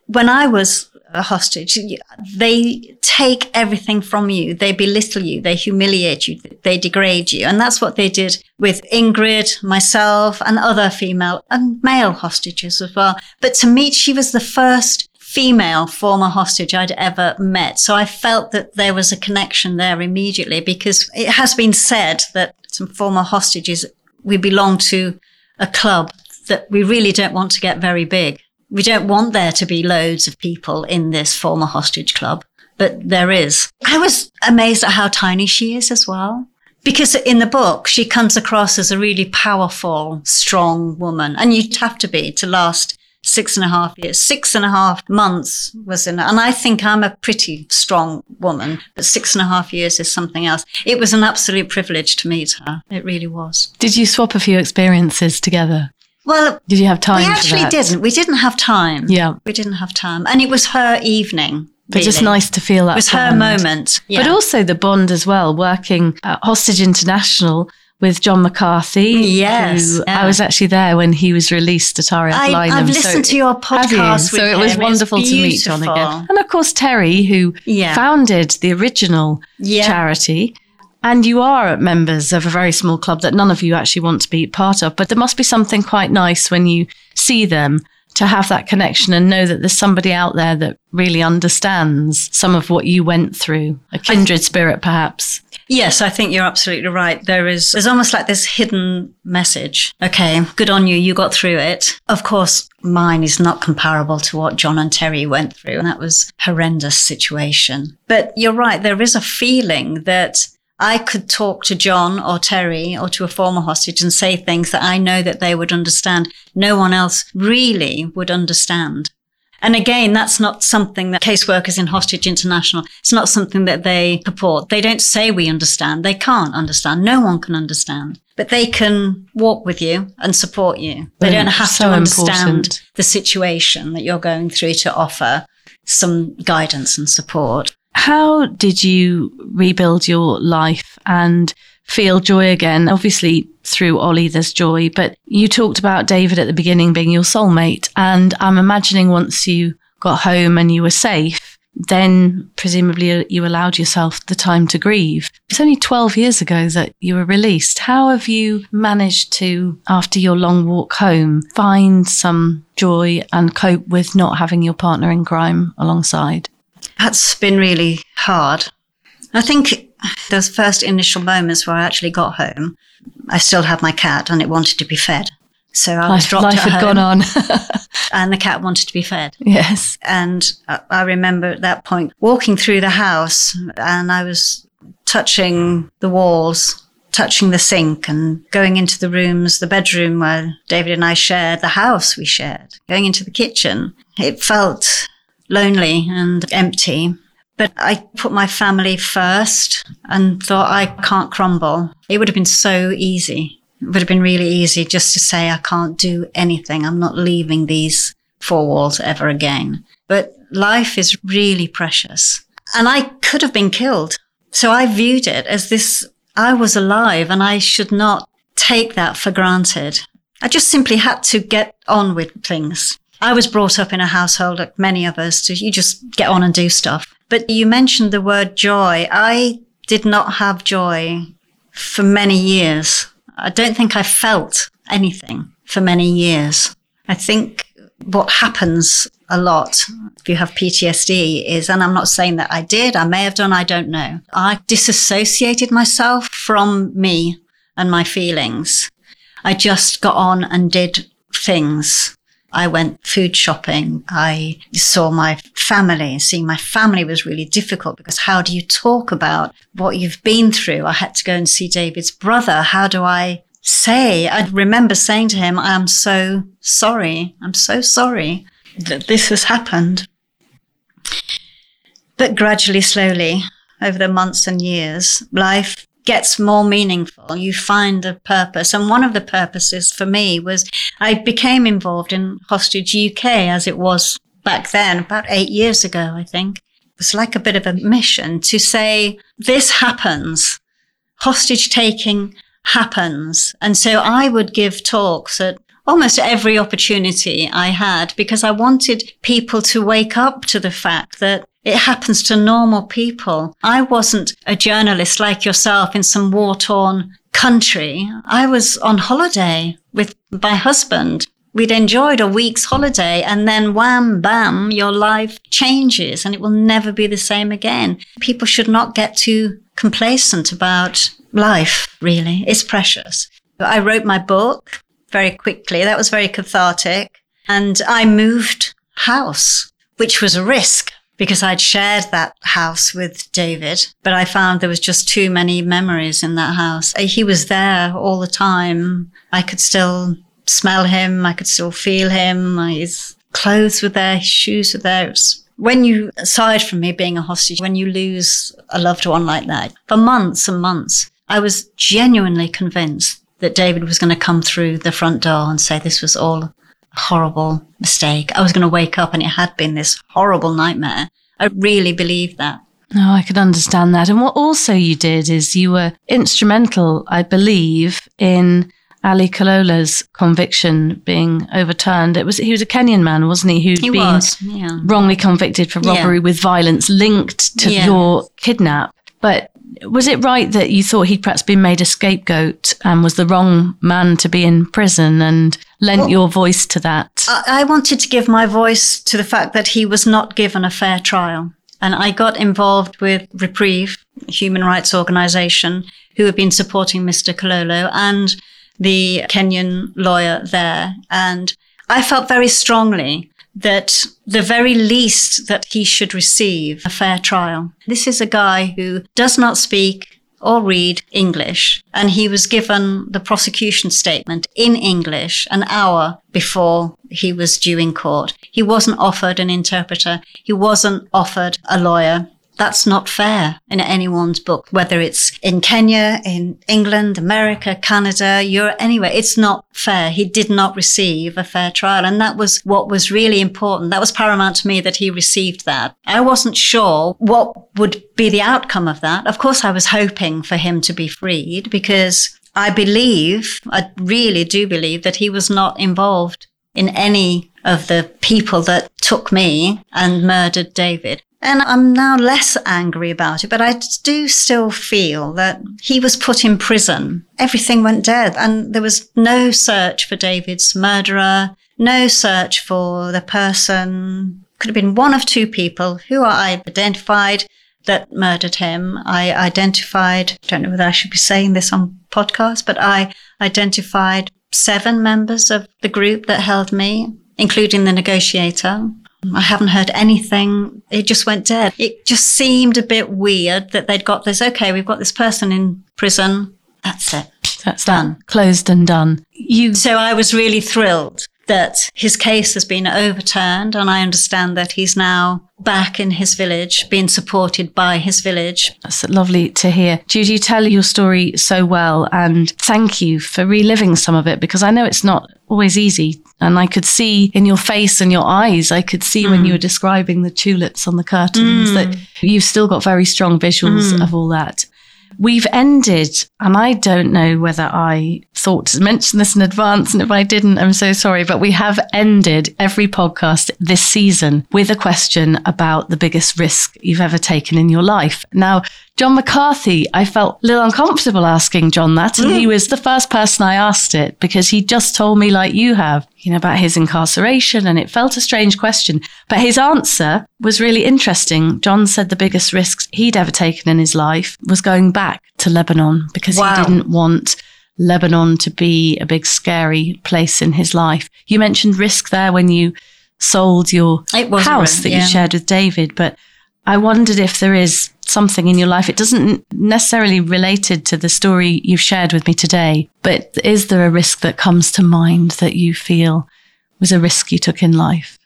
when I was a hostage, they take everything from you. They belittle you. They humiliate you. They degrade you. And that's what they did with Ingrid, myself, and other female and male hostages as well. But to meet, she was the first female former hostage I'd ever met. So I felt that there was a connection there immediately because it has been said that some former hostages, we belong to a club that we really don't want to get very big. We don't want there to be loads of people in this former hostage club, but there is. I was amazed at how tiny she is as well. Because in the book, she comes across as a really powerful, strong woman. And you'd have to be to last six and a half years. Six and a half months was in, and I think I'm a pretty strong woman, but six and a half years is something else. It was an absolute privilege to meet her. It really was. Did you swap a few experiences together? Well, did you have time? We actually didn't. We didn't have time. Yeah, we didn't have time, and it was her evening. But really. just nice to feel that. It was bond. her moment. Yeah. But also the bond as well, working at Hostage International with John McCarthy. Yes. Yeah. I was actually there when he was released at RAF I, I've listened so, to your podcast. You? so it was wonderful to meet John again. And of course, Terry, who yeah. founded the original yeah. charity. And you are members of a very small club that none of you actually want to be part of. But there must be something quite nice when you see them to have that connection and know that there's somebody out there that really understands some of what you went through, a kindred spirit, perhaps. Yes, I think you're absolutely right. There is, there's almost like this hidden message. Okay, good on you. You got through it. Of course, mine is not comparable to what John and Terry went through. And that was horrendous situation. But you're right. There is a feeling that I could talk to John or Terry or to a former hostage and say things that I know that they would understand. No one else really would understand. And again, that's not something that caseworkers in Hostage International, it's not something that they purport. They don't say we understand. They can't understand. No one can understand. But they can walk with you and support you. They don't have so to understand important. the situation that you're going through to offer some guidance and support. How did you rebuild your life and feel joy again? Obviously, through Ollie, there's joy, but you talked about David at the beginning being your soulmate. And I'm imagining once you got home and you were safe, then presumably you allowed yourself the time to grieve. It's only 12 years ago that you were released. How have you managed to, after your long walk home, find some joy and cope with not having your partner in crime alongside? That's been really hard. I think those first initial moments where I actually got home, I still had my cat and it wanted to be fed. So I was dropped life had home, gone on. and the cat wanted to be fed. Yes. And I remember at that point walking through the house and I was touching the walls, touching the sink and going into the rooms, the bedroom where David and I shared, the house we shared, going into the kitchen. It felt lonely and empty. But I put my family first and thought I can't crumble. It would have been so easy. It would have been really easy just to say I can't do anything. I'm not leaving these four walls ever again. But life is really precious. And I could have been killed. So I viewed it as this, I was alive and I should not take that for granted. I just simply had to get on with things. I was brought up in a household, like many of us, to you just get on and do stuff. But you mentioned the word joy. I did not have joy for many years. I don't think I felt anything for many years. I think what happens a lot if you have PTSD is, and I'm not saying that I did, I may have done, I don't know. I disassociated myself from me and my feelings. I just got on and did things I went food shopping. I saw my family. Seeing my family was really difficult because how do you talk about what you've been through? I had to go and see David's brother. How do I say? I remember saying to him, I'm so sorry. I'm so sorry that this has happened. But gradually, slowly, over the months and years, life gets more meaningful. You find a purpose. And one of the purposes for me was I became involved in Hostage UK as it was back then, about eight years ago, I think. It was like a bit of a mission to say, this happens. Hostage taking happens. And so I would give talks at almost every opportunity I had because I wanted people to wake up to the fact that it happens to normal people. I wasn't a journalist like yourself in some war torn country. I was on holiday with my husband. We'd enjoyed a week's holiday and then wham, bam, your life changes and it will never be the same again. People should not get too complacent about life, really. It's precious. I wrote my book very quickly. That was very cathartic. And I moved house, which was a risk because I'd shared that house with David, but I found there was just too many memories in that house. Uh, he was there all the time. I could still smell him. I could still feel him. Uh, his clothes were there. His shoes were there. Was, when you, aside from me being a hostage, when you lose a loved one like that for months and months, I was genuinely convinced that David was going to come through the front door and say this was all horrible mistake. I was going to wake up and it had been this horrible nightmare. I really believed that. No, I could understand that. And what also you did is you were instrumental, I believe, in Ali Kololo's conviction being overturned. It was he was a Kenyan man, wasn't he, who'd he been was, yeah. wrongly convicted for robbery Yeah. with violence linked to Yeah. your kidnap. But was it right that you thought he'd perhaps been made a scapegoat and was the wrong man to be in prison and lent Well- your voice to that? I I wanted to give my voice to the fact that he was not given a fair trial. And I got involved with Reprieve, a human rights organization, who have been supporting Mr. Kololo and the Kenyan lawyer there. And I felt very strongly that the very least that he should receive a fair trial. This is a guy who does not speak or read English. And he was given the prosecution statement in English an hour before he was due in court. He wasn't offered an interpreter. He wasn't offered a lawyer. That's not fair in anyone's book, whether it's in Kenya, in England, America, Canada, Europe, anywhere. It's not fair. He did not receive a fair trial. And that was what was really important. That was paramount to me that he received that. I wasn't sure what would be the outcome of that. Of course, I was hoping for him to be freed because I believe, I really do believe that he was not involved in any of the people that took me and murdered David. And I'm now less angry about it, but I do still feel that he was put in prison. Everything went dead and there was no search for David's murderer, no search for the person. Could have been one of two people who I identified that murdered him. I identified, I don't know whether I should be saying this on podcast, but I identified seven members of the group that held me, including the negotiator. I haven't heard anything. It just went dead. It just seemed a bit weird that they'd got this. Okay, we've got this person in prison. That's it. That's done. that. Closed and done. You So I was really thrilled that his case has been overturned and I understand that he's now back in his village, being supported by his village. That's lovely to hear. Judy, you tell your story so well, and thank you for reliving some of it because I know it's not always easy. And I could see in your face and your eyes, I could see when mm. you were describing the tulips on the curtains that mm. you've still got very strong visuals mm. of all that. We've ended, and I don't know whether I thought to mention this in advance, and if I didn't, I'm so sorry, but we have ended every podcast this season with a question about the biggest risk you've ever taken in your life. Now, John McCarthy, I felt a little uncomfortable asking John that, and he mm. was the first person I asked it because he just told me, like you have, you know, about his incarceration, and it felt a strange question. But his answer was really interesting. John said the biggest risks he'd ever taken in his life was going back to Lebanon because Wow. he didn't want Lebanon to be a big scary place in his life. You mentioned risk there when you sold your house risk, that yeah. you shared with David, but I wondered if there is something in your life. It doesn't necessarily related to the story you've shared with me today, but is there a risk that comes to mind that you feel was a risk you took in life?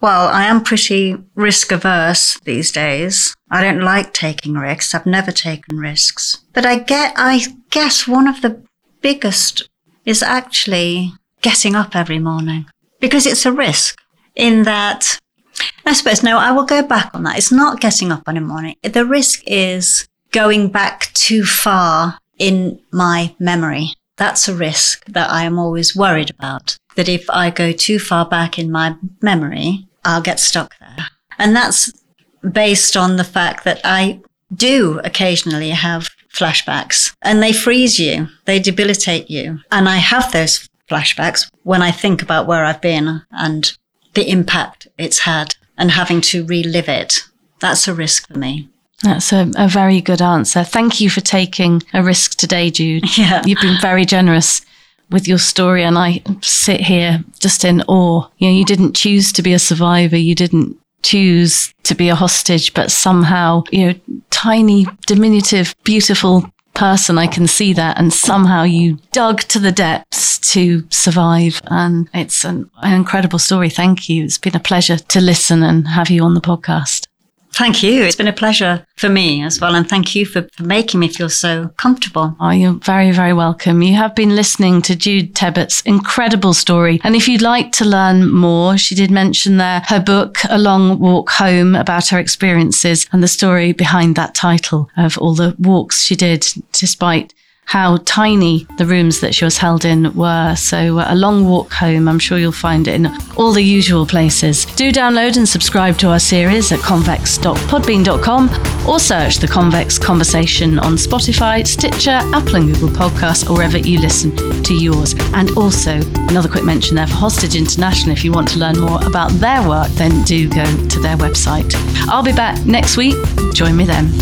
Well, I am pretty risk averse these days. I don't like taking risks. I've never taken risks. But I get, I guess one of the biggest is actually getting up every morning because it's a risk in that I suppose, no, I will go back on that. It's not getting up in the morning. The risk is going back too far in my memory. that's a risk that I am always worried about. That if I go too far back in my memory, I'll get stuck there. And that's based on the fact that I do occasionally have flashbacks and they freeze you. They debilitate you. And I have those flashbacks when I think about where I've been and the impact it's had and having to relive it. That's a risk for me. That's a, a very good answer. Thank you for taking a risk today, Jude. Yeah. You've been very generous with your story, and I sit here just in awe. You know, you didn't choose to be a survivor. You didn't choose to be a hostage, but somehow, you know, tiny, diminutive, beautiful person. I can see that. And somehow you dug to the depths to survive. And it's an, an incredible story. Thank you. It's been a pleasure to listen and have you on the podcast. Thank you. It's been a pleasure for me as well. And thank you for, for making me feel so comfortable. Oh, you're very, very welcome. You have been listening to Jude Tebbutt's incredible story. And if you'd like to learn more, she did mention there her book, A Long Walk Home, about her experiences and the story behind that title of all the walks she did despite how tiny the rooms that she was held in were. So, uh, a long walk home, I'm sure you'll find it in all the usual places. Do download and subscribe to our series at convex.podbean.com or search the Convex Conversation on Spotify, Stitcher, Apple and Google Podcasts, or wherever you listen to yours. And also, another quick mention there for Hostage International. If you want to learn more about their work, then do go to their website. I'll be back next week. Join me then.